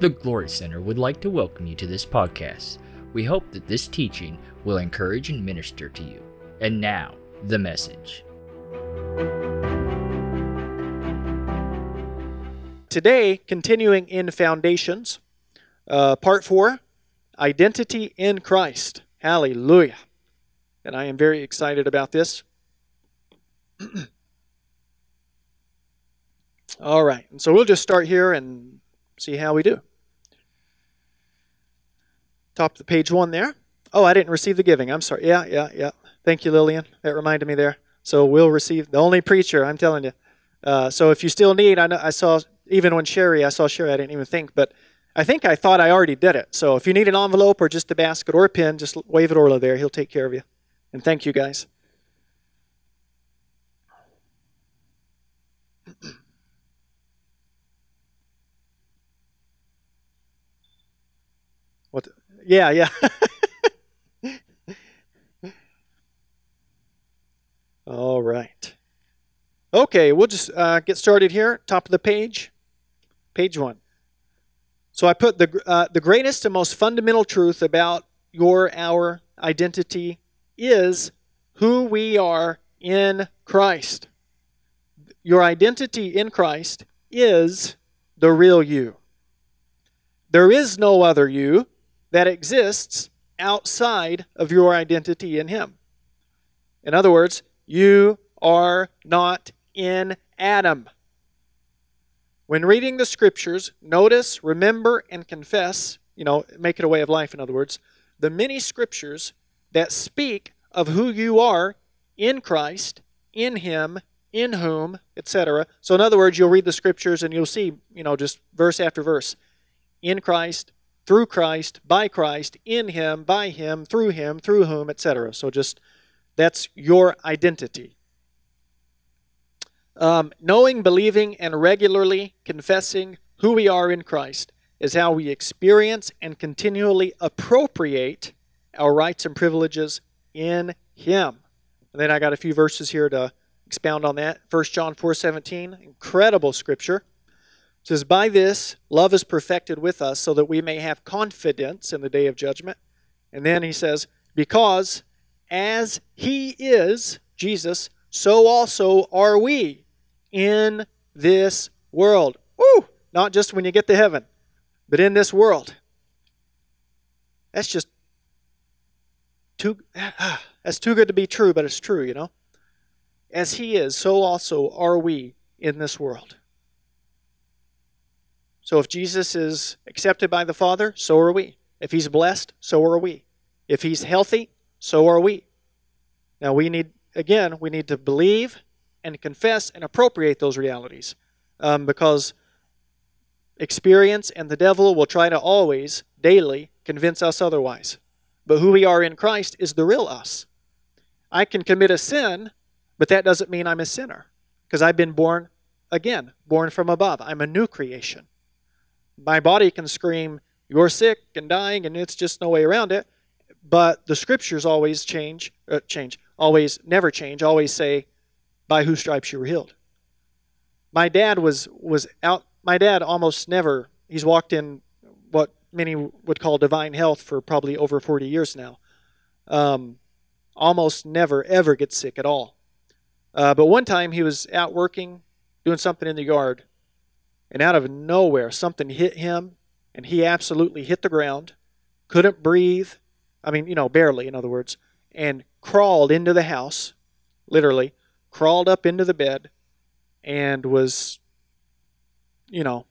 The Glory Center would like to welcome you to this podcast. We hope that this teaching will encourage and minister to you. And now, the message. Today, continuing in Foundations, uh, part four Identity in Christ. Hallelujah. And I am very excited about this. All right, so we'll just start here and see how we do. Top of the page one there. Oh, I didn't receive the giving. I'm sorry. Yeah, yeah, yeah. Thank you, Lillian. That reminded me there. So we'll receive the only preacher. I'm telling you. Uh, so if you still need, I know I saw even when Sherry, I saw Sherry. I didn't even think, but I think I thought I already did it. So if you need an envelope or just a basket or a pin, just wave at Orla there. He'll take care of you. And thank you guys. What? The, yeah, yeah. All right. Okay, we'll just uh, get started here. Top of the page, page one. So I put the uh, the greatest and most fundamental truth about your our identity is who we are in Christ. Your identity in Christ is the real you. There is no other you that exists outside of your identity in Him. In other words, you are not in Adam. When reading the scriptures, notice, remember, and confess, you know, make it a way of life, in other words, the many scriptures that speak of who you are in Christ, in Him, in whom, etc. So, in other words, you'll read the scriptures and you'll see, you know, just verse after verse. In Christ, through Christ, by Christ, in Him, by Him, through Him, through whom, etc. So just that's your identity. Um, knowing, believing, and regularly confessing who we are in Christ is how we experience and continually appropriate our rights and privileges in Him. And then I got a few verses here to expound on that. 1 John 4:17, incredible scripture says, By this love is perfected with us, so that we may have confidence in the day of judgment. And then he says, Because as he is, Jesus, so also are we in this world. Woo! Not just when you get to heaven, but in this world. That's just too that's too good to be true, but it's true, you know. As he is, so also are we in this world. So if Jesus is accepted by the Father, so are we. If he's blessed, so are we. If he's healthy, so are we. Now we need, again, we need to believe and confess and appropriate those realities um, because experience and the devil will try to always, daily, convince us otherwise. But who we are in Christ is the real us. I can commit a sin, but that doesn't mean I'm a sinner because I've been born again, born from above. I'm a new creation my body can scream, You're sick and dying, and it's just no way around it. But the scriptures always change, uh, change, always, never change, always say, By whose stripes you were healed. My dad was, was out, my dad almost never, he's walked in what many would call divine health for probably over 40 years now. Um, almost never, ever gets sick at all. Uh, but one time he was out working, doing something in the yard, and out of nowhere, something hit him, and he absolutely hit the ground, couldn't breathe. I mean, you know, barely, in other words, and crawled into the house, literally, crawled up into the bed, and was, you know,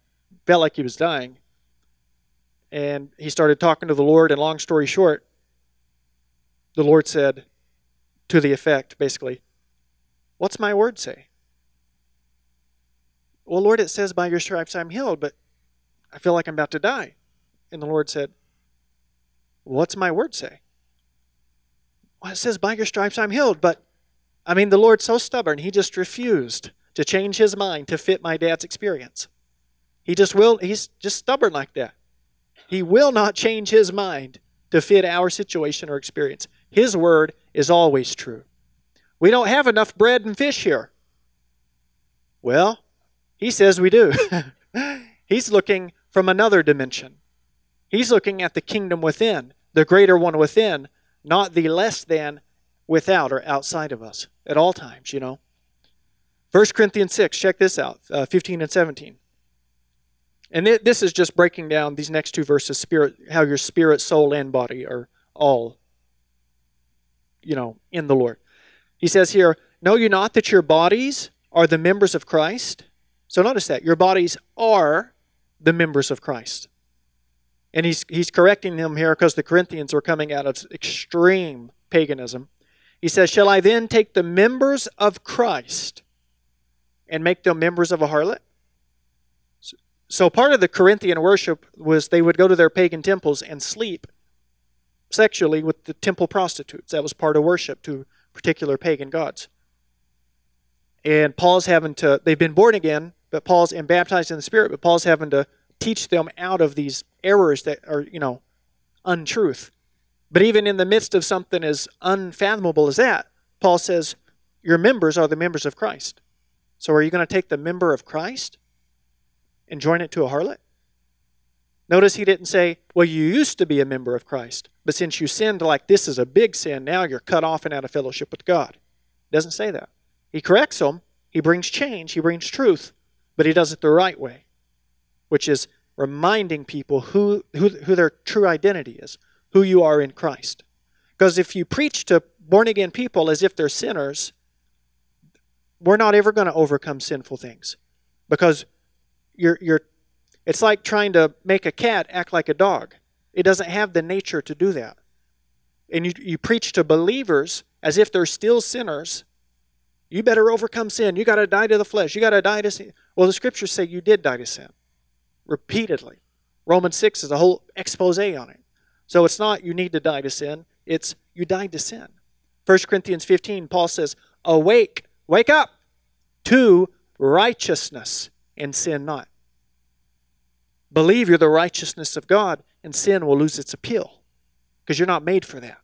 felt like he was dying. And he started talking to the Lord, and long story short, the Lord said, to the effect, basically, What's my word say? Well, Lord, it says, By your stripes I'm healed, but I feel like I'm about to die. And the Lord said, What's my word say? Well, it says, By your stripes I'm healed, but I mean, the Lord's so stubborn, he just refused to change his mind to fit my dad's experience. He just will, he's just stubborn like that. He will not change his mind to fit our situation or experience. His word is always true. We don't have enough bread and fish here. Well, he says we do. He's looking from another dimension. He's looking at the kingdom within, the greater one within, not the less than without or outside of us at all times, you know. 1 Corinthians 6, check this out, uh, 15 and 17. And this is just breaking down these next two verses, spirit, how your spirit, soul, and body are all, you know, in the Lord. He says here, Know you not that your bodies are the members of Christ? So notice that. Your bodies are the members of Christ. And he's, he's correcting them here because the Corinthians were coming out of extreme paganism. He says, Shall I then take the members of Christ and make them members of a harlot? So part of the Corinthian worship was they would go to their pagan temples and sleep sexually with the temple prostitutes. That was part of worship to particular pagan gods. And Paul's having to, they've been born again, but Paul's and baptized in the Spirit, but Paul's having to teach them out of these errors that are, you know, untruth. But even in the midst of something as unfathomable as that, Paul says, Your members are the members of Christ. So are you going to take the member of Christ and join it to a harlot? Notice he didn't say, Well, you used to be a member of Christ, but since you sinned like this is a big sin, now you're cut off and out of fellowship with God. He doesn't say that. He corrects them, he brings change, he brings truth, but he does it the right way, which is reminding people who, who, who their true identity is, who you are in Christ. Because if you preach to born again people as if they're sinners, we're not ever going to overcome sinful things. Because you're, you're it's like trying to make a cat act like a dog. It doesn't have the nature to do that. And you, you preach to believers as if they're still sinners. You better overcome sin. You got to die to the flesh. You got to die to sin well the scriptures say you did die to sin repeatedly romans 6 is a whole expose on it so it's not you need to die to sin it's you died to sin 1 corinthians 15 paul says awake Wake up to righteousness and sin not. Believe you're the righteousness of God, and sin will lose its appeal because you're not made for that.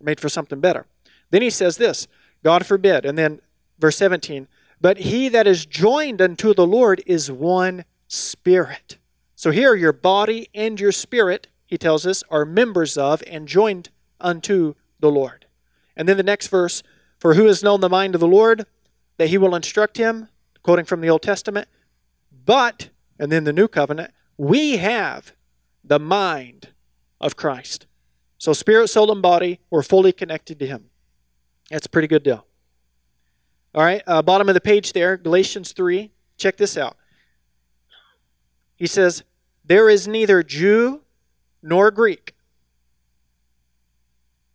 You're made for something better. Then he says this God forbid. And then verse 17, but he that is joined unto the Lord is one spirit. So here, your body and your spirit, he tells us, are members of and joined unto the Lord. And then the next verse, for who has known the mind of the Lord, that he will instruct him, quoting from the Old Testament, but, and then the New Covenant, we have the mind of Christ. So spirit, soul, and body, we're fully connected to him. That's a pretty good deal. All right, uh, bottom of the page there, Galatians 3. Check this out. He says, There is neither Jew nor Greek.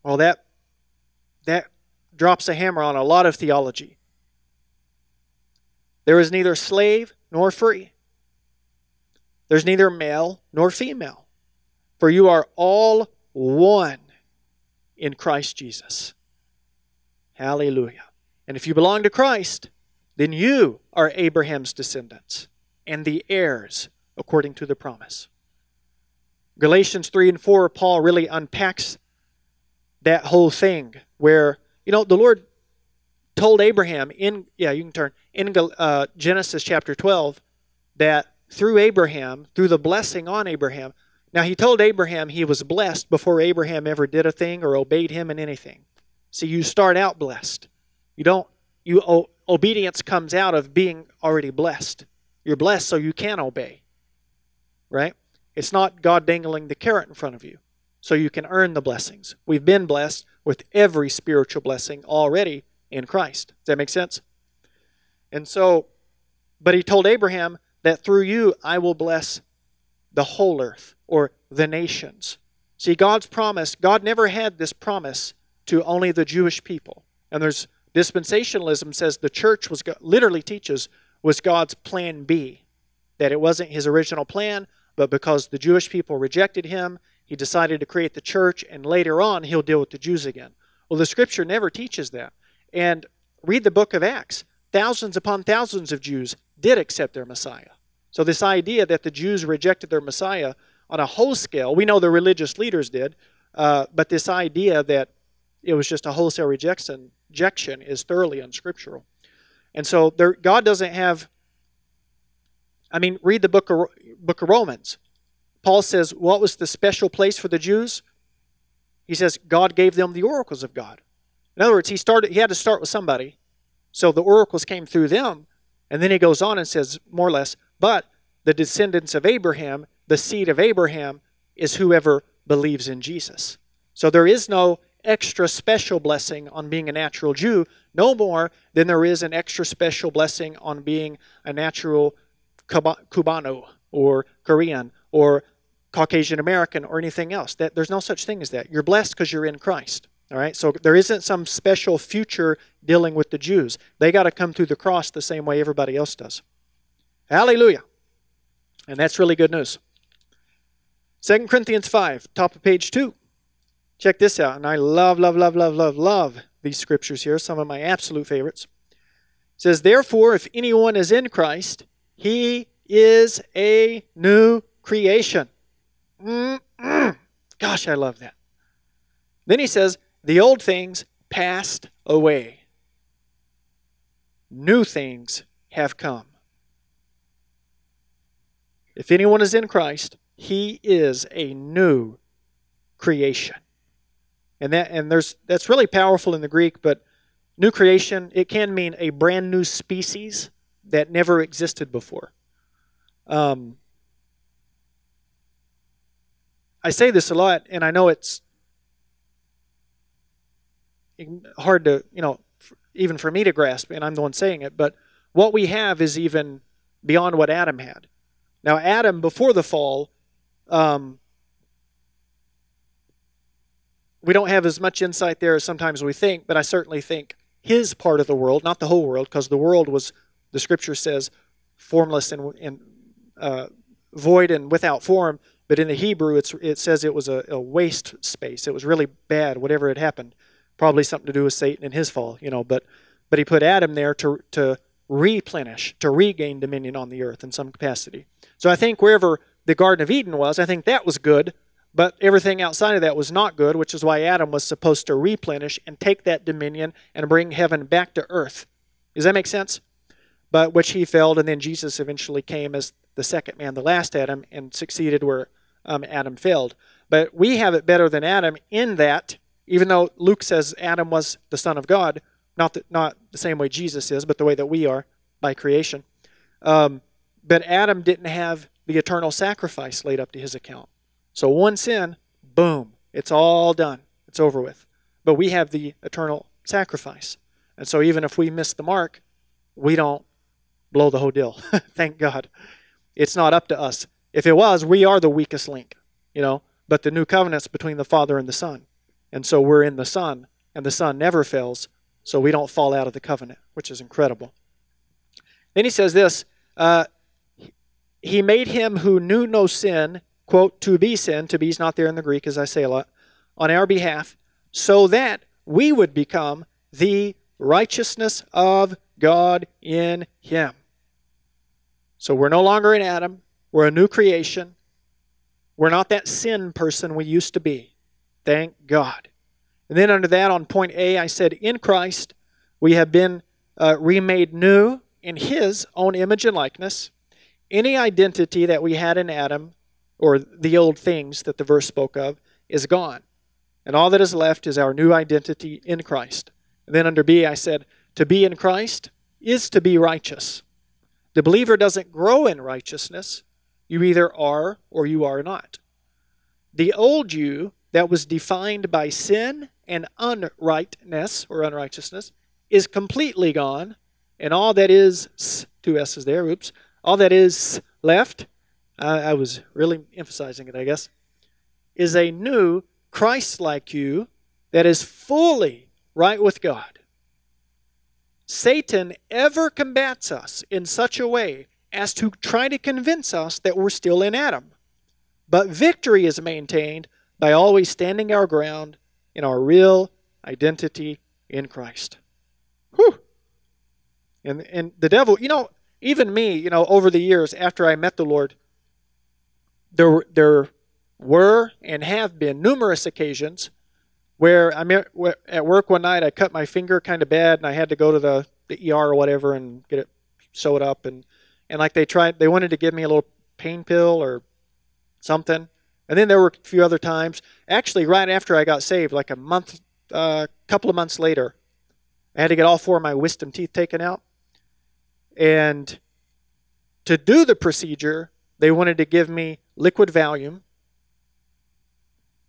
Well, that that drops a hammer on a lot of theology. There is neither slave nor free. There's neither male nor female. For you are all one in Christ Jesus. Hallelujah. And if you belong to Christ, then you are Abraham's descendants and the heirs according to the promise. Galatians 3 and 4, Paul really unpacks that whole thing where, you know, the Lord told Abraham in, yeah, you can turn, in uh, Genesis chapter 12, that through Abraham, through the blessing on Abraham, now he told Abraham he was blessed before Abraham ever did a thing or obeyed him in anything. See, you start out blessed. You don't, you, o- obedience comes out of being already blessed. You're blessed so you can obey. Right? It's not God dangling the carrot in front of you so you can earn the blessings. We've been blessed with every spiritual blessing already in Christ. Does that make sense? And so, but he told Abraham that through you I will bless the whole earth or the nations. See, God's promise, God never had this promise to only the Jewish people. And there's dispensationalism says the church was literally teaches was God's plan B, that it wasn't his original plan, but because the Jewish people rejected him, he decided to create the church, and later on he'll deal with the Jews again. Well, the scripture never teaches that. And read the book of Acts. Thousands upon thousands of Jews did accept their Messiah. So, this idea that the Jews rejected their Messiah on a whole scale, we know the religious leaders did, uh, but this idea that it was just a wholesale rejection, rejection is thoroughly unscriptural. And so, there, God doesn't have. I mean, read the book of book of Romans. Paul says, What was the special place for the Jews? He says, God gave them the oracles of God. In other words, he started he had to start with somebody. So the oracles came through them. And then he goes on and says, more or less, but the descendants of Abraham, the seed of Abraham, is whoever believes in Jesus. So there is no extra special blessing on being a natural Jew, no more than there is an extra special blessing on being a natural Cubano or Korean or Caucasian American or anything else. That there's no such thing as that. You're blessed because you're in Christ. All right? So there isn't some special future dealing with the Jews. They got to come through the cross the same way everybody else does. Hallelujah. And that's really good news. 2 Corinthians 5, top of page 2. Check this out. And I love, love, love, love, love, love these scriptures here, some of my absolute favorites. It says, Therefore, if anyone is in Christ, he is a new creation. Mm-mm. Gosh, I love that. Then he says, The old things passed away, new things have come. If anyone is in Christ, he is a new creation. And that and there's that's really powerful in the Greek, but new creation, it can mean a brand new species that never existed before. Um, I say this a lot, and I know it's hard to, you know, even for me to grasp, and I'm the one saying it, but what we have is even beyond what Adam had. Now, Adam, before the fall, um, we don't have as much insight there as sometimes we think, but I certainly think his part of the world, not the whole world, because the world was, the scripture says, formless and, and uh, void and without form. But in the Hebrew, it says it was a, a, waste space. It was really bad, whatever had happened. Probably something to do with Satan and his fall, you know. But but he put Adam there to to replenish, to regain dominion on the earth in some capacity. So I think wherever the Garden of Eden was, I think that was good but everything outside of that was not good, which is why Adam was supposed to replenish and take that dominion and bring heaven back to earth. Does that make sense? But which he failed, and then Jesus eventually came as the second man, the last Adam, and succeeded where um, Adam failed. But we have it better than Adam in that, even though Luke says Adam was the Son of God, not the, not the same way Jesus is, but the way that we are by creation. Um, but Adam didn't have the eternal sacrifice laid up to his account. So one sin, boom, it's all done. It's over with. But we have the eternal sacrifice. And so even if we miss the mark, we don't blow the whole deal. Thank God. It's not up to us. If it was, we are the weakest link, you know. But the new covenant's between the Father and the Son. And so we're in the Son, and the Son never fails, so we don't fall out of the covenant, which is incredible. Then he says this uh, He made him who knew no sin quote, to be sin, to be is not there in the Greek, as I say a lot, on our behalf, so that we would become the righteousness of God in Him. So we're no longer in Adam, we're a new creation. We're not that sin person we used to be. Thank God. And then under that, on point A, I said, in Christ, we have been uh, remade new in His own image and likeness. Any identity that we had in Adam or the old things that the verse spoke of, is gone. And all that is left is our new identity in Christ. And then under B, I said, to be in Christ is to be righteous. The believer doesn't grow in righteousness. You either are or you are not. The old you that was defined by sin and unrightness or unrighteousness is completely gone, and all that is, two S's there, oops, all that is left I, I was really emphasizing it, I guess, is a new Christ like you that is fully right with God. Satan ever combats us in such a way as to try to convince us that we're still in Adam. But victory is maintained by always standing our ground in our real identity in Christ. Whew. And, and the devil, you know, even me, you know, over the years after I met the Lord, there there were and have been numerous occasions where I'm at work one night. I cut my finger kind of bad, and I had to go to the, the ER or whatever and get it sewed up. And and like they tried, they wanted to give me a little pain pill or something. And then there were a few other times. Actually, right after I got saved, like a month, a uh, couple of months later, I had to get all four of my wisdom teeth taken out. And to do the procedure, they wanted to give me liquid Valium.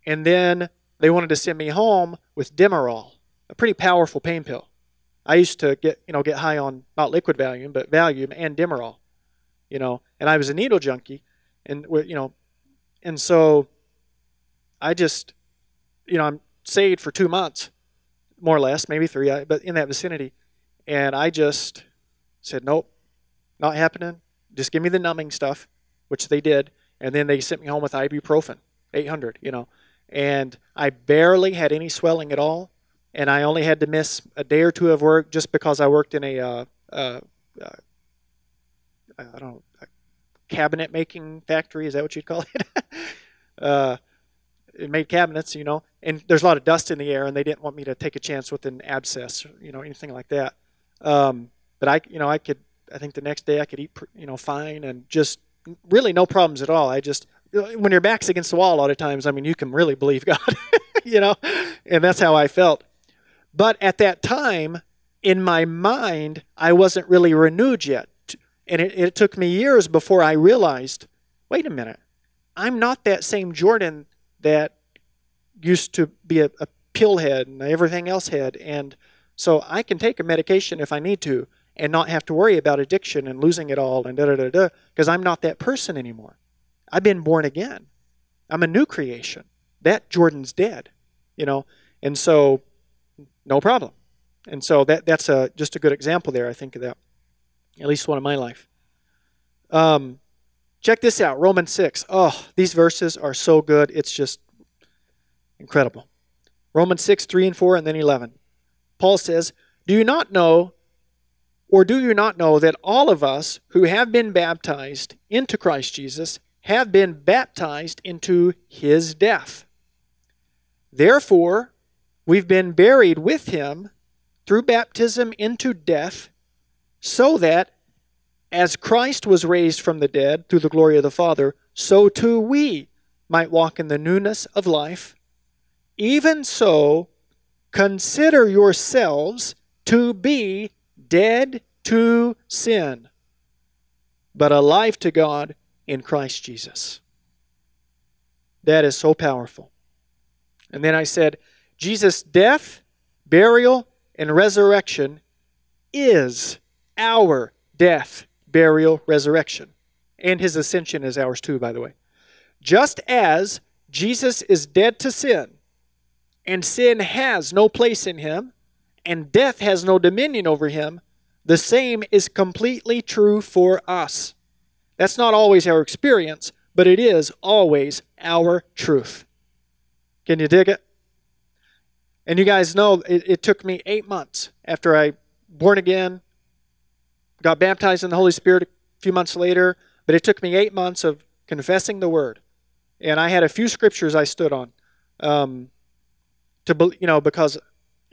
And then they wanted to send me home with Demerol, a pretty powerful pain pill. I used to get, you know, get high on not liquid Valium, but Valium and Demerol, you know, and I was a needle junkie and you know, and so I just, you know, I'm saved for two months, more or less, maybe three, but in that vicinity. And I just said, nope, not happening. Just give me the numbing stuff, which they did. And then they sent me home with ibuprofen, 800, you know. And I barely had any swelling at all. And I only had to miss a day or two of work just because I worked in a, uh, uh, uh, I don't know, cabinet making factory. Is that what you'd call it? uh, it made cabinets, you know, and there's a lot of dust in the air, and they didn't want me to take a chance with an abscess, you know, anything like that. Um, but I, you know, I could. I think the next day I could eat, you know, fine, and just really no problems at all. I just when your back's against the wall, a lot of times, I mean, you can really believe God, you know, and that's how I felt. But at that time, in my mind, I wasn't really renewed yet. And it, it took me years before I realized wait a minute, I'm not that same Jordan that used to be a, a pill head and everything else head. And so I can take a medication if I need to and not have to worry about addiction and losing it all and da da da da because I'm not that person anymore. I've been born again. I'm a new creation. That Jordan's dead, you know, and so no problem. And so that that's a just a good example there. I think of that at least one in my life. Um, check this out Romans 6. Oh, these verses are so good. It's just incredible. Romans 6, 3 and 4, and then 11. Paul says, Do you not know, or do you not know that all of us who have been baptized into Christ Jesus have been baptized into his death? Therefore, we've been buried with him through baptism into death so that as Christ was raised from the dead through the glory of the Father, so too we might walk in the newness of life. Even so, consider yourselves to be dead to sin, but alive to God in Christ Jesus. That is so powerful. And then I said, Jesus' death, burial, and resurrection is our death, burial, resurrection. And his ascension is ours too, by the way. Just as Jesus is dead to sin, and sin has no place in him, and death has no dominion over him, the same is completely true for us. That's not always our experience, but it is always our truth. Can you dig it? And you guys know it, it took me eight months after I born again, got baptized in the Holy Spirit a few months later, but it took me eight months of confessing the Word, and I had a few scriptures I stood on, um, to you know because,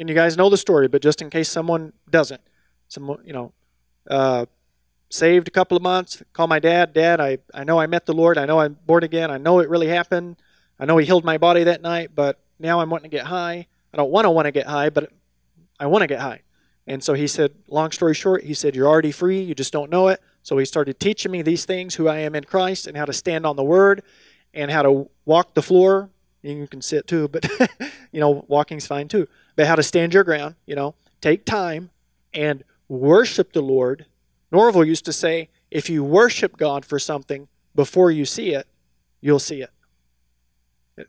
and you guys know the story, but just in case someone doesn't, some you know, uh, saved a couple of months, call my dad, Dad, I I know I met the Lord, I know I'm born again, I know it really happened, I know He healed my body that night, but now I'm wanting to get high. I don't want to want to get high, but I want to get high. And so he said, long story short, he said, You're already free, you just don't know it. So he started teaching me these things, who I am in Christ, and how to stand on the word, and how to walk the floor. You can sit too, but you know, walking's fine too. But how to stand your ground, you know, take time and worship the Lord. Norvel used to say, if you worship God for something before you see it, you'll see it.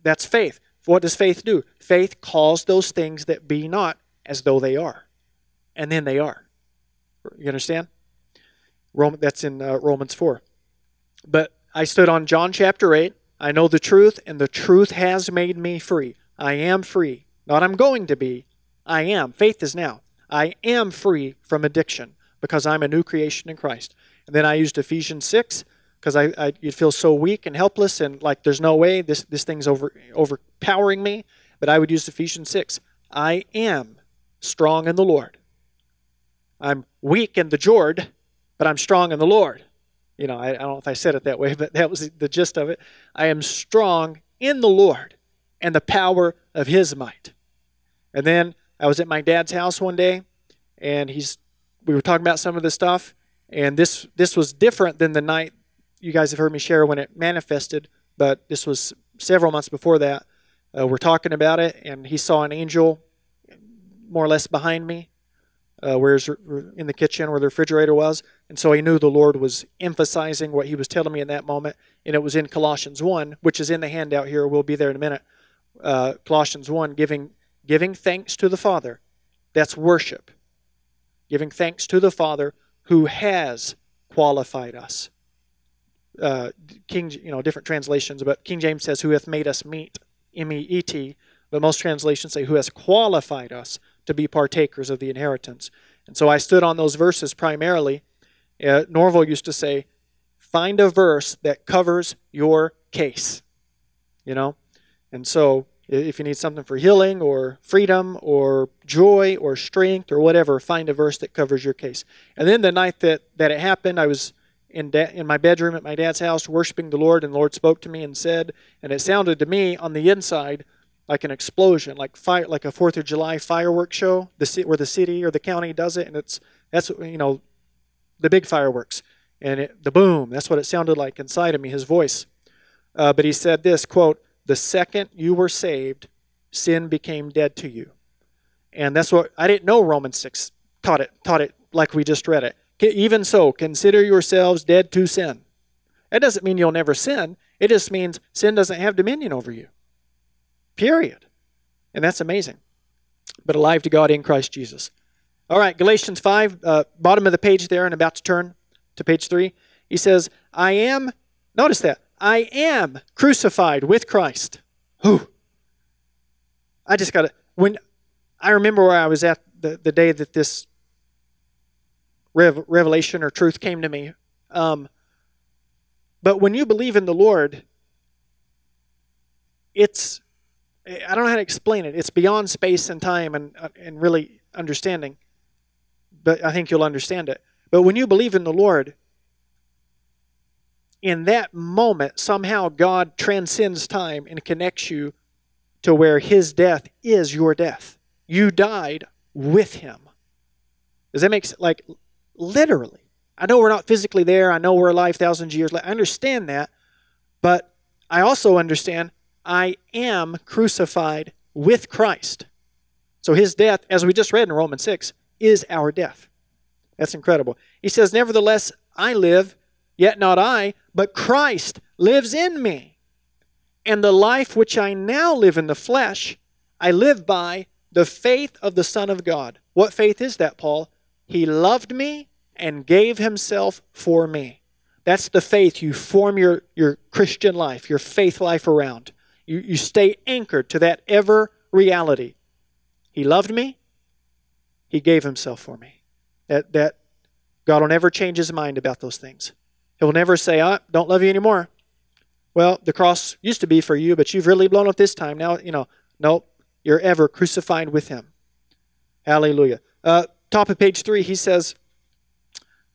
That's faith. What does faith do? Faith calls those things that be not as though they are and then they are. You understand? That's in uh, Romans 4. But I stood on John chapter 8. I know the truth, and the truth has made me free. I am free. Not I'm going to be. I am. Faith is now. I am free from addiction because I'm a new creation in Christ. And then I used Ephesians 6 because I, I you'd feel so weak and helpless and like there's no way this, this thing's over overpowering me. But I would use Ephesians 6. I am strong in the Lord. I'm weak in the Jord, but I'm strong in the Lord. You know, I, I don't know if I said it that way, but that was the gist of it. I am strong in the Lord and the power of his might. And then I was at my dad's house one day and he's we were talking about some of this stuff and this this was different than the night you guys have heard me share when it manifested, but this was several months before that. Uh, we're talking about it and he saw an angel more or less behind me uh, where's in the kitchen where the refrigerator was. And so he knew the Lord was emphasizing what he was telling me in that moment. And it was in Colossians 1, which is in the handout here. We'll be there in a minute. Uh, Colossians 1, giving, giving thanks to the Father. That's worship. Giving thanks to the Father who has qualified us. Uh, King, you know, different translations, but King James says, who hath made us meet, M E E T. But most translations say, who has qualified us to be partakers of the inheritance. And so I stood on those verses primarily. Uh, Norvel used to say, find a verse that covers your case. You know? And so if you need something for healing or freedom or joy or strength or whatever, find a verse that covers your case. And then the night that, that it happened, I was in, da- in my bedroom at my dad's house worshiping the Lord, and the Lord spoke to me and said, and it sounded to me on the inside like an explosion, like fire, like a Fourth of July fireworks show, the where the city or the county does it, and it's that's you know, the big fireworks, and it, the boom. That's what it sounded like inside of me, his voice. Uh, but he said this quote: "The second you were saved, sin became dead to you," and that's what I didn't know. Romans six taught it taught it like we just read it. Even so, consider yourselves dead to sin. That doesn't mean you'll never sin. It just means sin doesn't have dominion over you. Period. And that's amazing. But alive to God in Christ Jesus. All right, Galatians 5, uh, bottom of the page there, and about to turn to page 3. He says, I am, notice that, I am crucified with Christ. Who? I just got to, when I remember where I was at the, the day that this rev, revelation or truth came to me. Um, but when you believe in the Lord, it's I don't know how to explain it. It's beyond space and time and, uh, and really understanding, but I think you'll understand it. But when you believe in the Lord, in that moment, somehow God transcends time and connects you to where His death is your death. You died with Him. Does that make sense? Like, literally. I know we're not physically there. I know we're alive thousands of years. I understand that. But I also understand I am crucified with Christ. So his death, as we just read in Romans 6, is our death. That's incredible. He says, Nevertheless, I live, yet not I, but Christ lives in me. And the life which I now live in the flesh, I live by the faith of the Son of God. What faith is that, Paul? He loved me and gave himself for me. That's the faith you form your, your Christian life, your faith life around. You, you stay anchored to that ever reality. He loved me. He gave himself for me. That, that God will never change his mind about those things. He'll never say, I don't love you anymore. Well, the cross used to be for you, but you've really blown up this time. Now, you know, nope, you're ever crucified with him. Hallelujah. Uh, top of page three, he says,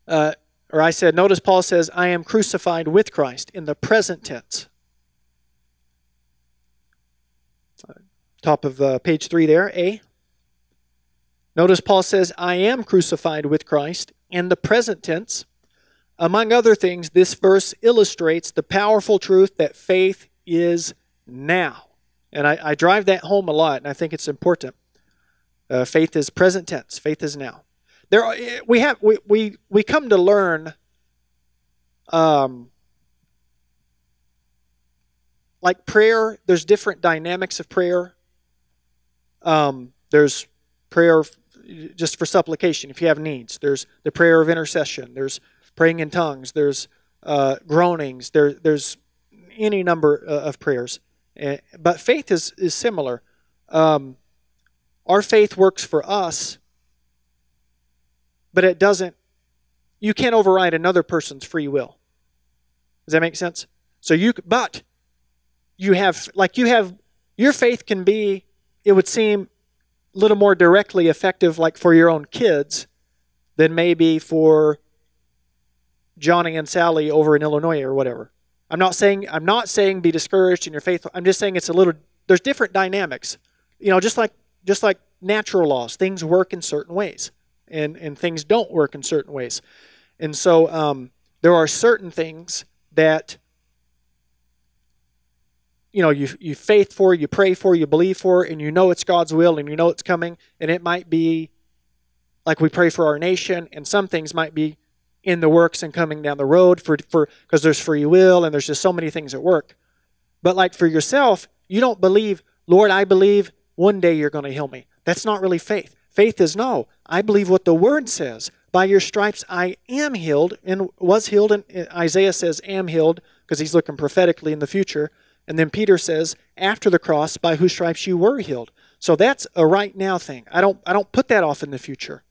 uh, or I said, notice Paul says, I am crucified with Christ in the present tense. Top of uh, page 3 there, A. Notice Paul says, I am crucified with Christ in the present tense. Among other things, this verse illustrates the powerful truth that faith is now. And I, I drive that home a lot, and I think it's important. Uh, faith is present tense, faith is now. There are, eh, we, have, we, we, we come to learn um, like prayer, there's different dynamics of prayer. Um, there's prayer just for supplication if you have needs. There's the prayer of intercession. There's praying in tongues. There's uh, groanings. There, there's any number uh, of prayers. Uh, but faith is, is similar. Um, our faith works for us, but it doesn't, you can't override another person's free will. Does that make sense? So you, but you have, like you have, your faith can be it would seem a little more directly effective, like for your own kids, than maybe for Johnny and Sally over in Illinois or whatever. I'm not saying I'm not saying be discouraged in your faith. I'm just saying it's a little there's different dynamics. You know, just like just like natural laws, things work in certain ways, and and things don't work in certain ways, and so um, there are certain things that you know you you faith for, you pray for, you believe for, and you know it's God's will, and you know it's coming, and it might be like we pray for our nation, and some things might be in the works and coming down the road for for because there's free will and there's just so many things at work. But like for yourself, you don't believe, Lord, I believe one day you're going to heal me. That's not really faith. Faith is no, I believe what the word says. By your stripes I am healed and was healed and Isaiah says am healed because he's looking prophetically in the future. And then Peter says after the cross by whose stripes you were healed. So that's a right now thing. I don't I don't put that off in the future.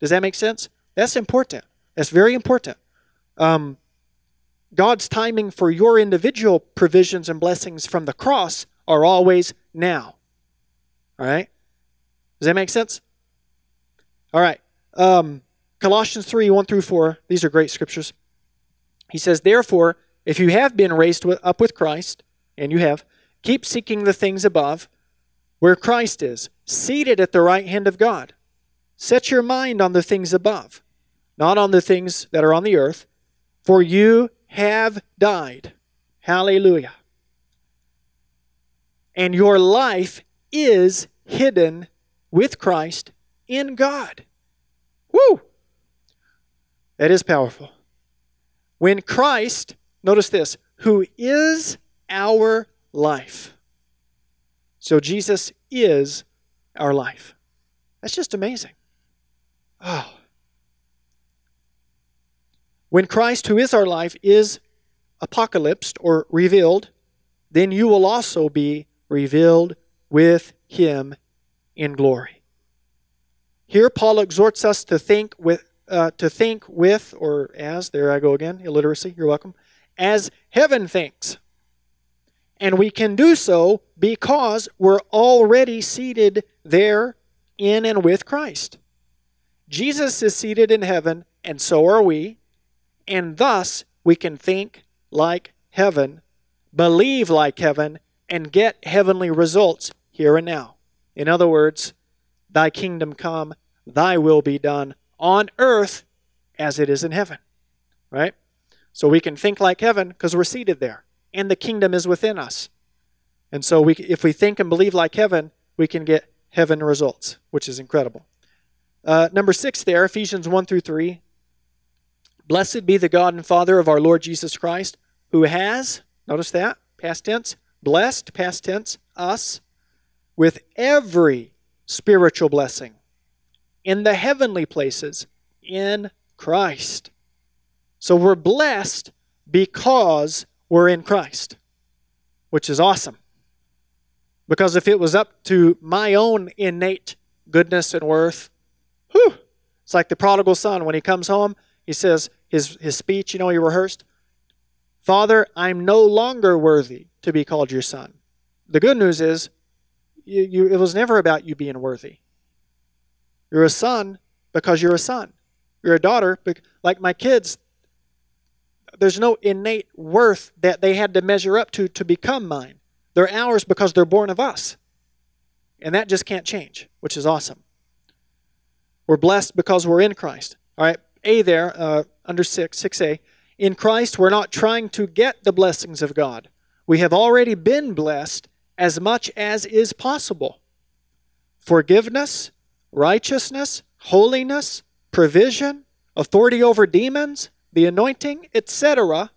Does that make sense? That's important. That's very important. Um, God's timing for your individual provisions and blessings from the cross are always now. All right? Does that make sense? All right. Um, Colossians 3 1 through 4. These are great scriptures. He says, Therefore, if you have been raised up with Christ, and you have, keep seeking the things above, where Christ is, seated at the right hand of God. Set your mind on the things above not on the things that are on the earth, for you have died. Hallelujah. And your life is hidden with Christ in God. Woo! That is powerful. When Christ, notice this, who is our life. So Jesus is our life. That's just amazing. Oh. When Christ, who is our life, is apocalypsed or revealed, then you will also be revealed with him in glory. Here, Paul exhorts us to think with, uh, to think with, or as, there I go again, illiteracy, you're welcome, as heaven thinks. And we can do so because we're already seated there in and with Christ. Jesus is seated in heaven, and so are we and thus we can think like heaven, believe like heaven, and get heavenly results here and now. In other words, thy kingdom come, thy will be done on earth as it is in heaven. Right? So we can think like heaven because we're seated there, and the kingdom is within us. And so we, if we think and believe like heaven, we can get heaven results, which is incredible. Uh, number six there, Ephesians 1 through 3. Blessed be the God and Father of our Lord Jesus Christ, who has, notice that, past tense, blessed, past tense, us with every spiritual blessing in the heavenly places in Christ. So we're blessed because we're in Christ, which is awesome. Because if it was up to my own innate goodness and worth, whew, it's like the prodigal son when he comes home he says, his, his speech, you know, he rehearsed, Father, I'm no longer worthy to be called your son. The good news is, you, you, it was never about you being worthy. You're a son because you're a son. You're a daughter, like my kids. There's no innate worth that they had to measure up to to become mine. They're ours because they're born of us. And that just can't change, which is awesome. We're blessed because we're in Christ. All right, a there, uh, under 6, 6a. In Christ, we're not trying to get the blessings of God. We have already been blessed as much as is possible. Forgiveness, righteousness, holiness, provision, authority over demons, the anointing, etc.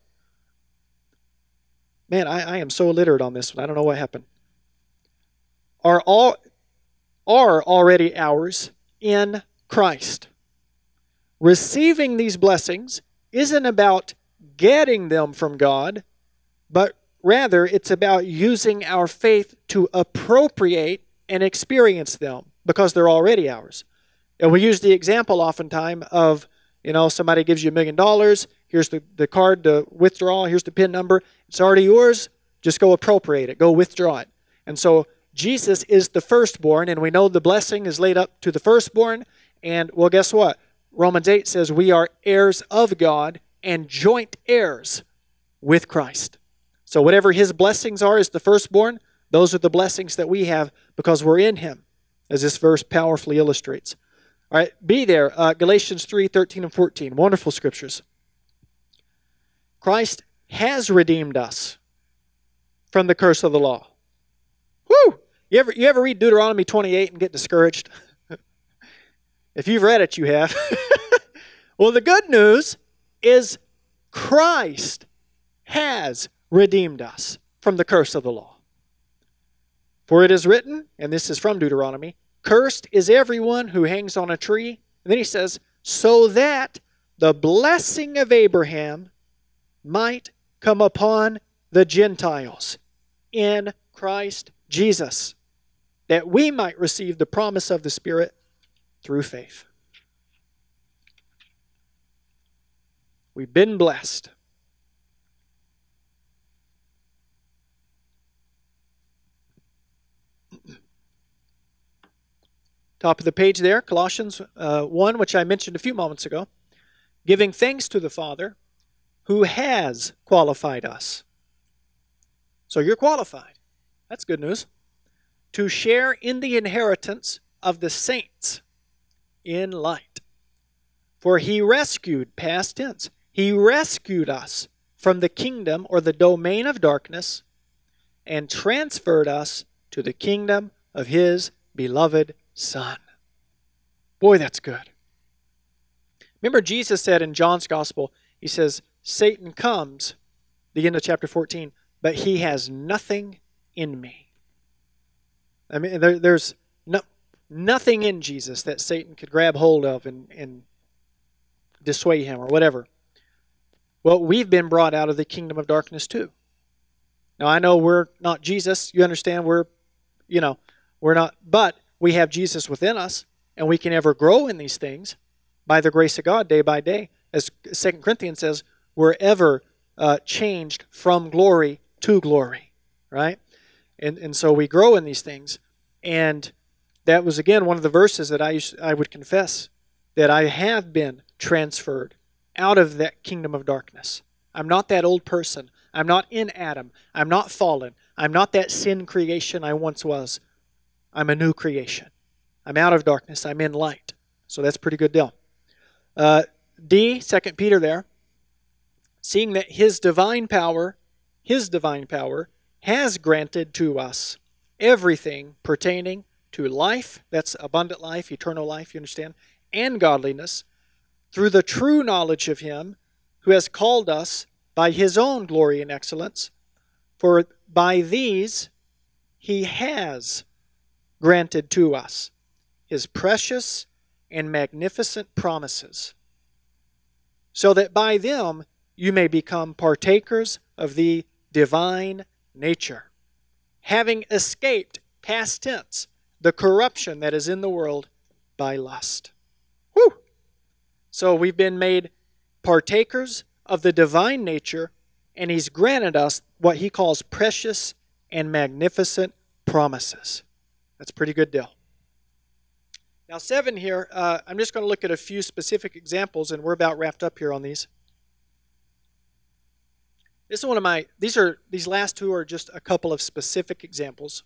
Man, I, I am so illiterate on this one. I don't know what happened. Are all are already ours in Christ. Receiving these blessings isn't about getting them from God, but rather it's about using our faith to appropriate and experience them because they're already ours. And we use the example oftentimes of, you know, somebody gives you a million dollars, here's the, the card to withdraw, here's the PIN number, it's already yours, just go appropriate it, go withdraw it. And so Jesus is the firstborn, and we know the blessing is laid up to the firstborn. And well, guess what? Romans 8 says we are heirs of God and joint heirs with Christ. So, whatever his blessings are as the firstborn, those are the blessings that we have because we're in him, as this verse powerfully illustrates. All right, be there. Uh, Galatians 3 13 and 14. Wonderful scriptures. Christ has redeemed us from the curse of the law. Whew! You ever, you ever read Deuteronomy 28 and get discouraged? if you've read it, you have. well, the good news is Christ has redeemed us from the curse of the law. For it is written, and this is from Deuteronomy, cursed is everyone who hangs on a tree. And then he says, so that the blessing of Abraham might come upon the Gentiles in Christ Jesus, that we might receive the promise of the Spirit through faith. We've been blessed. Top of the page there, Colossians uh, 1, which I mentioned a few moments ago. Giving thanks to the Father who has qualified us. So you're qualified. That's good news. To share in the inheritance of the saints in light. For he rescued, past tense, he rescued us from the kingdom or the domain of darkness and transferred us to the kingdom of his beloved Son. Boy, that's good. Remember, Jesus said in John's Gospel, He says, Satan comes, the end of chapter 14, but he has nothing in me. I mean, there, there's no, nothing in Jesus that Satan could grab hold of and, and dissuade him or whatever. Well, we've been brought out of the kingdom of darkness too. Now, I know we're not Jesus. You understand? We're, you know, we're not, but we have Jesus within us, and we can ever grow in these things by the grace of God day by day. As Second Corinthians says, we're ever uh, changed from glory to glory, right? And, and so we grow in these things. And that was, again, one of the verses that I, I would confess that I have been transferred out of that kingdom of darkness. I'm not that old person. I'm not in Adam. I'm not fallen. I'm not that sin creation I once was. I'm a new creation. I'm out of darkness. I'm in light. So that's pretty good deal. Uh, D, Second Peter there, seeing that his divine power, his divine power, has granted to us everything pertaining to life, that's abundant life, eternal life, you understand, and godliness, through the true knowledge of him who has called us by his own glory and excellence. For by these he has granted to us his precious and magnificent promises, so that by them you may become partakers of the divine nature, having escaped, past tense, the corruption that is in the world by lust. Whew! So we've been made partakers of the divine nature, and He's granted us what He calls precious and magnificent promises. That's a pretty good deal. Now, seven here, uh, I'm just going to look at a few specific examples, and we're about wrapped up here on these. This is one of my, these are, these last two are just a couple of specific examples.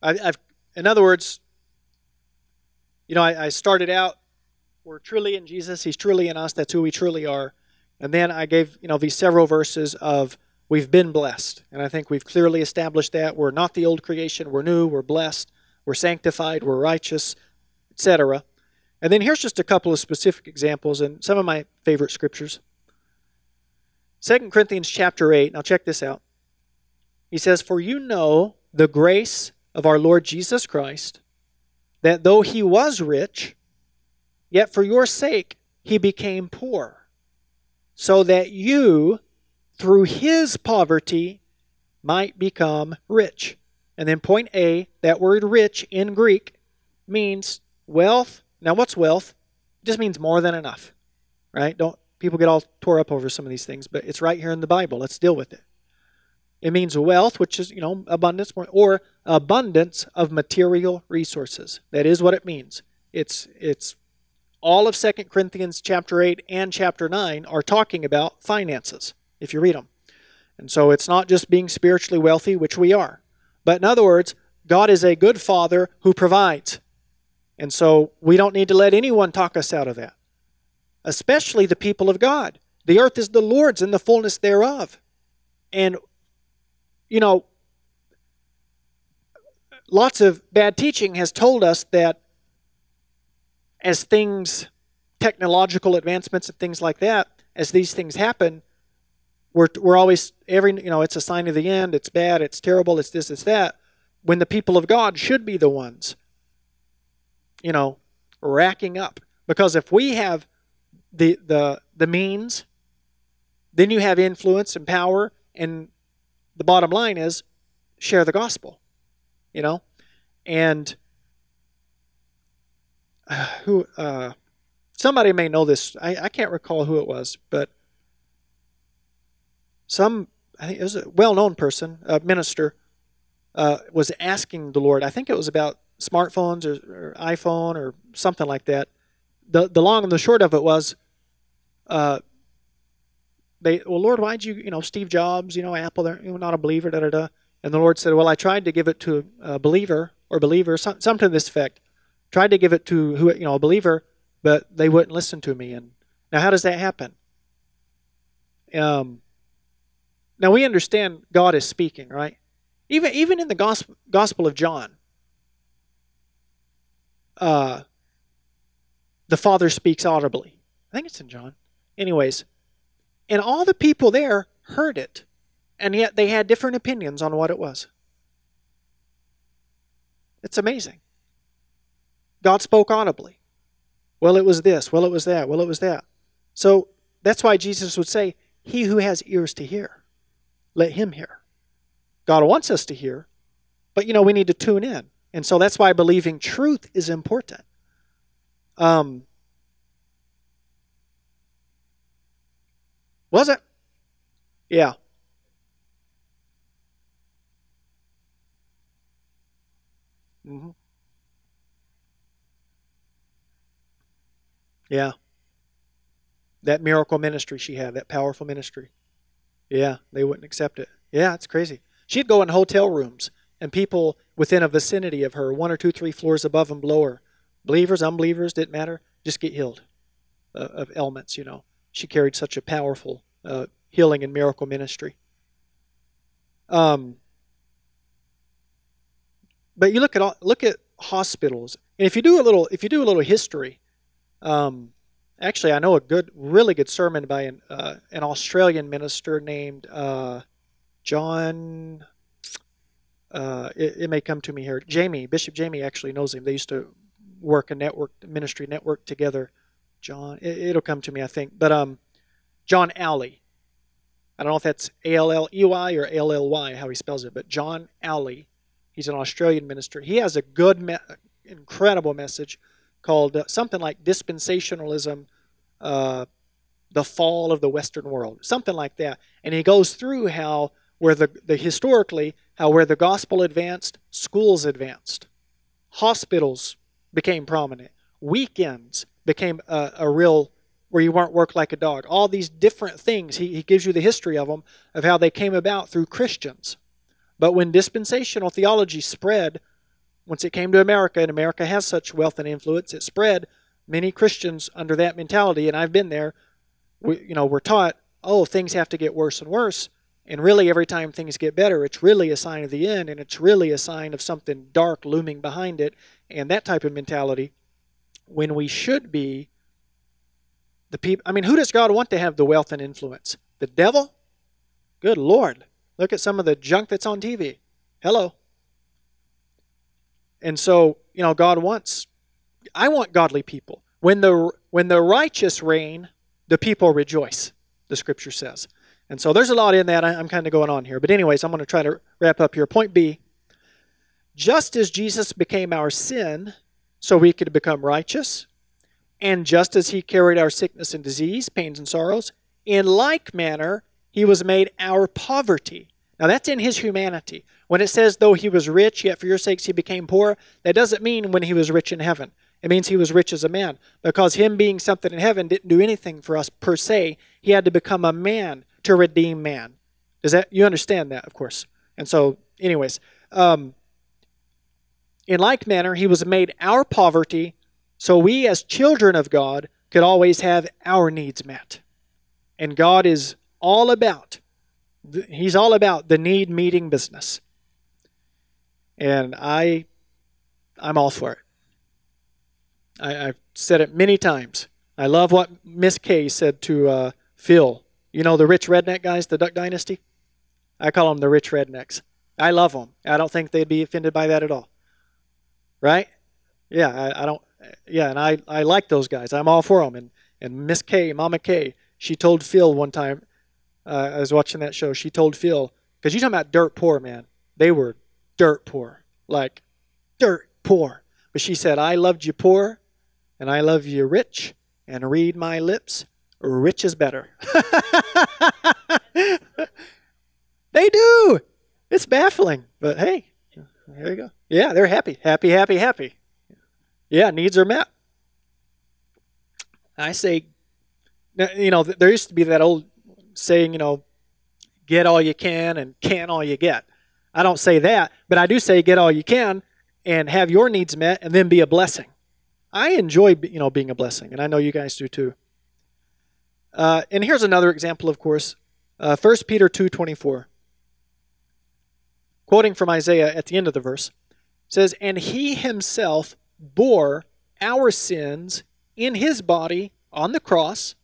I, have in other words, you know, I, I started out, we're truly in Jesus, He's truly in us, that's who we truly are. And then I gave, you know, these several verses of we've been blessed. And I think we've clearly established that. We're not the old creation, we're new, we're blessed, we're sanctified, we're righteous, etc. And then here's just a couple of specific examples and some of my favorite scriptures. 2 Corinthians chapter 8, now check this out. He says, For you know the grace of our Lord Jesus Christ, that though he was rich, yet for your sake he became poor, so that you, through his poverty might become rich. And then point A, that word rich in Greek means wealth. Now what's wealth? It just means more than enough. Right? Don't people get all tore up over some of these things, but it's right here in the Bible. Let's deal with it. It means wealth, which is, you know, abundance or abundance of material resources. That is what it means. It's it's all of 2 Corinthians chapter 8 and chapter 9 are talking about finances, if you read them. And so it's not just being spiritually wealthy, which we are. But in other words, God is a good father who provides. And so we don't need to let anyone talk us out of that, especially the people of God. The earth is the Lord's and the fullness thereof. And, you know, lots of bad teaching has told us that as things, technological advancements and things like that, as these things happen, we're, we're always, every, you know, it's a sign of the end, it's bad, it's terrible, it's this, it's that, when the people of God should be the ones, you know, racking up. Because if we have the, the, the means, then you have influence and power, and the bottom line is share the gospel, you know? And uh, who, uh, somebody may know this. I, I can't recall who it was, but some I think it was a well-known person, a minister, uh, was asking the Lord. I think it was about smartphones or, or, iPhone or something like that. the The long and the short of it was, uh, they well, Lord, why'd you you know Steve Jobs, you know Apple, they're you know, not a believer, da da da. And the Lord said, Well, I tried to give it to a believer or believer, some, something to this effect. Tried to give it to who you know a believer, but they wouldn't listen to me. And now, how does that happen? Um, now we understand God is speaking, right? Even even in the gospel Gospel of John, uh, the Father speaks audibly. I think it's in John. Anyways, and all the people there heard it, and yet they had different opinions on what it was. It's amazing. God spoke audibly. Well, it was this. Well, it was that. Well, it was that. So that's why Jesus would say, He who has ears to hear let him hear. God wants us to hear, but you know, we need to tune in. And so that's why believing truth is important. Um, was it? Yeah. Mm-hmm. Yeah. That miracle ministry she had, that powerful ministry. Yeah, they wouldn't accept it. Yeah, it's crazy. She'd go in hotel rooms and people within a vicinity of her, one or two, three floors above and below her, believers, unbelievers, didn't matter, just get healed uh, of ailments, you know. She carried such a powerful uh, healing and miracle ministry. Um, but you look at all, look at hospitals, and if you do a little if you do a little history, um, Actually, I know a good, really good sermon by an, uh, an Australian minister named uh, John. Uh, it, it, may come to me here. Jamie, Bishop Jamie actually knows him. They used to work a network ministry network together. John, it, will come to me, I think. But um, John Alley. I don't know if that's A L L E Y or A L L Y, how he spells it, but John Alley. He's an Australian minister. He has a good, me- incredible message called uh, something like dispensationalism, uh, the fall of the Western world, something like that. And he goes through how where the, the historically how where the gospel advanced, schools advanced, hospitals became prominent, weekends became a, a real where you weren't worked like a dog. All these different things, he, he gives you the history of them, of how they came about through Christians. But when dispensational theology spread once it came to America, and America has such wealth and influence, it spread. Many Christians under that mentality, and I've been there, we, you know, we're taught, oh, things have to get worse and worse. And really, every time things get better, it's really a sign of the end, and it's really a sign of something dark looming behind it, and that type of mentality. When we should be the people. I mean, who does God want to have the wealth and influence? The devil? Good Lord. Look at some of the junk that's on TV. Hello. And so, you know, God wants I want godly people. When the when the righteous reign, the people rejoice, the scripture says. And so there's a lot in that. I'm kind of going on here. But anyways, I'm going to try to wrap up here. Point B. Just as Jesus became our sin so we could become righteous, and just as he carried our sickness and disease, pains and sorrows, in like manner he was made our poverty. Now that's in his humanity. When it says, though he was rich, yet for your sakes he became poor, that doesn't mean when he was rich in heaven. It means he was rich as a man because him being something in heaven didn't do anything for us per se. He had to become a man to redeem man. Does that you understand that? Of course. And so, anyways, um, in like manner, he was made our poverty, so we as children of God could always have our needs met. And God is all about he's all about the need meeting business. And I I'm all for it. I, have said it many times. I love what Miss Kay said to uh, Phil. You know the rich redneck guys, the Duck Dynasty? I call them the rich rednecks. I love them. I don't think they'd be offended by that at all. Right? Yeah, I, I don't. Yeah, and I, I like those guys. I'm all for them. And, and Miss Kay, Mama Kay, she told Phil one time, uh, I was watching that show, she told Phil, because you talking about dirt poor, man. They were dirt poor. Like, dirt poor. But she said, I loved you poor, and I love you rich, and read my lips, rich is better. they do. It's baffling, but hey, there you go. Yeah, they're happy, happy, happy, happy. Yeah, needs are met. I say, you know, there used to be that old saying, you know, get all you can and can all you get. I don't say that, but I do say get all you can and have your needs met and then be a blessing. I enjoy you know being a blessing, and I know you guys do too. Uh, and here's another example, of course, uh, 1 Peter 2:24. Quoting from Isaiah at the end of the verse, says, "And he himself bore our sins in his body on the cross,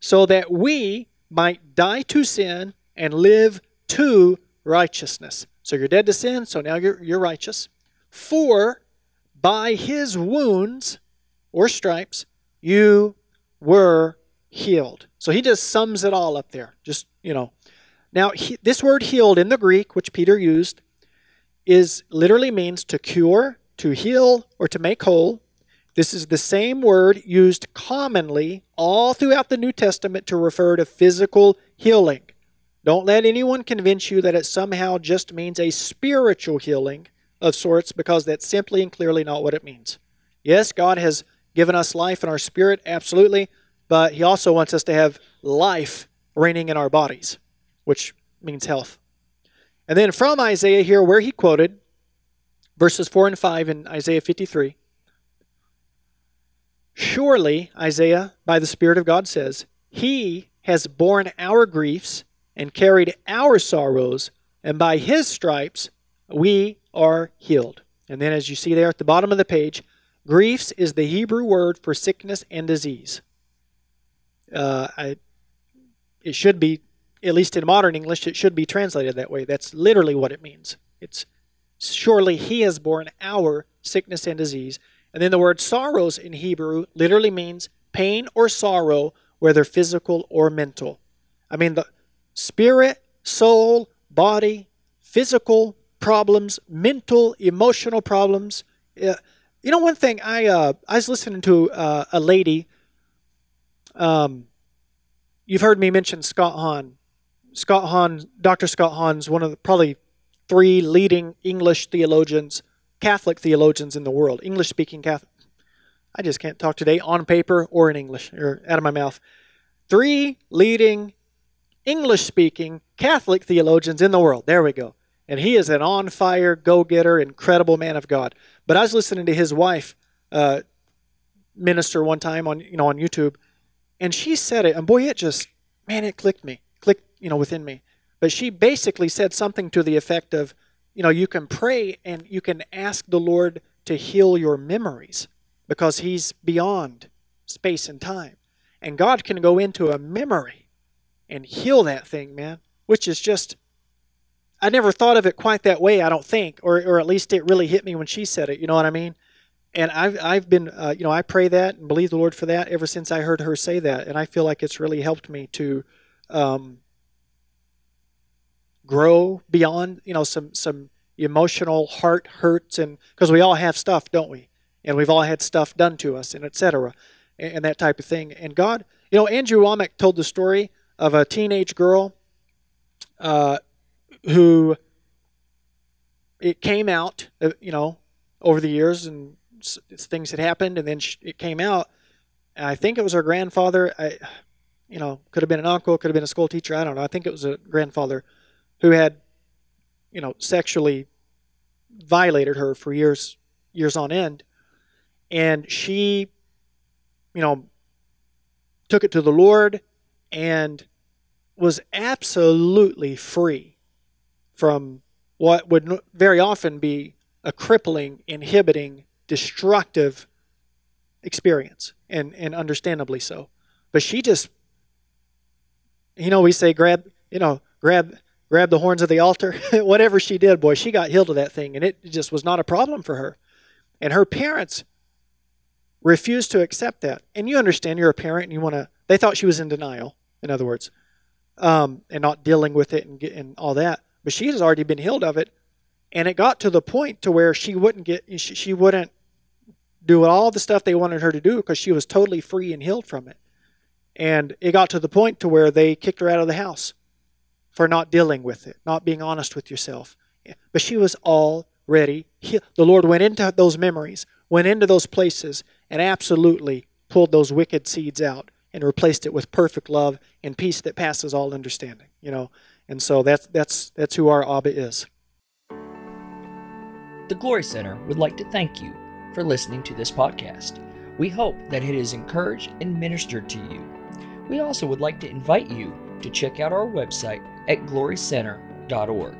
so that we might die to sin and live to righteousness." So you're dead to sin, so now you're, you're righteous. For by his wounds or stripes, you were healed. So he just sums it all up there. Just, you know. Now, he, this word healed in the Greek, which Peter used, is literally means to cure, to heal, or to make whole. This is the same word used commonly all throughout the New Testament to refer to physical healing. Don't let anyone convince you that it somehow just means a spiritual healing of sorts because that's simply and clearly not what it means. Yes, God has given us life in our spirit, absolutely, but He also wants us to have life reigning in our bodies, which means health. And then from Isaiah here, where he quoted verses 4 and 5 in Isaiah 53 Surely, Isaiah, by the Spirit of God, says, He has borne our griefs and carried our sorrows, and by His stripes we are healed. And then, as you see there at the bottom of the page, Griefs is the Hebrew word for sickness and disease. Uh, I, it should be, at least in modern English, it should be translated that way. That's literally what it means. It's surely He has borne our sickness and disease. And then the word sorrows in Hebrew literally means pain or sorrow, whether physical or mental. I mean, the spirit, soul, body, physical problems, mental, emotional problems. Uh, you know, one thing I uh, I was listening to uh, a lady. Um, you've heard me mention Scott Hahn. Scott Hahn, Dr. Scott Hahn's one of the probably three leading English theologians, Catholic theologians in the world, English speaking Catholic. I just can't talk today on paper or in English or out of my mouth. Three leading English speaking Catholic theologians in the world. There we go. And he is an on fire, go getter, incredible man of God. But I was listening to his wife uh, minister one time on you know on YouTube, and she said it, and boy, it just man, it clicked me, clicked you know within me. But she basically said something to the effect of, you know, you can pray and you can ask the Lord to heal your memories because He's beyond space and time, and God can go into a memory and heal that thing, man, which is just I never thought of it quite that way. I don't think, or or at least it really hit me when she said it. You know what I mean? And I've I've been uh, you know I pray that and believe the Lord for that ever since I heard her say that, and I feel like it's really helped me to um, grow beyond you know some some emotional heart hurts and because we all have stuff, don't we? And we've all had stuff done to us and etc. And, and that type of thing. And God, you know, Andrew Wommack told the story of a teenage girl. Uh, who it came out, uh, you know, over the years, and things had happened, and then it came out. And I think it was her grandfather. I, you know, could have been an uncle, could have been a school teacher. I don't know. I think it was a grandfather who had, you know, sexually violated her for years, years on end, and she, you know, took it to the Lord and was absolutely free from what would very often be a crippling, inhibiting, destructive experience, and, and understandably so. But she just, you know, we say grab, you know, grab grab the horns of the altar. Whatever she did, boy, she got healed of that thing, and it just was not a problem for her. And her parents refused to accept that. And you understand, you're a parent, and you want to. They thought she was in denial. In other words, um, and not dealing with it and get, and all that. But she has already been healed of it, and it got to the point to where she wouldn't get she, she wouldn't do all the stuff they wanted her to do because she was totally free and healed from it. And it got to the point to where they kicked her out of the house for not dealing with it, not being honest with yourself. But she was already healed. The Lord went into those memories, went into those places, and absolutely pulled those wicked seeds out and replaced it with perfect love and peace that passes all understanding. You know, and so that's that's that's who our Abba is. The Glory Center would like to thank you for listening to this podcast. We hope that it has encouraged and ministered to you. We also would like to invite you to check out our website at glorycenter.org.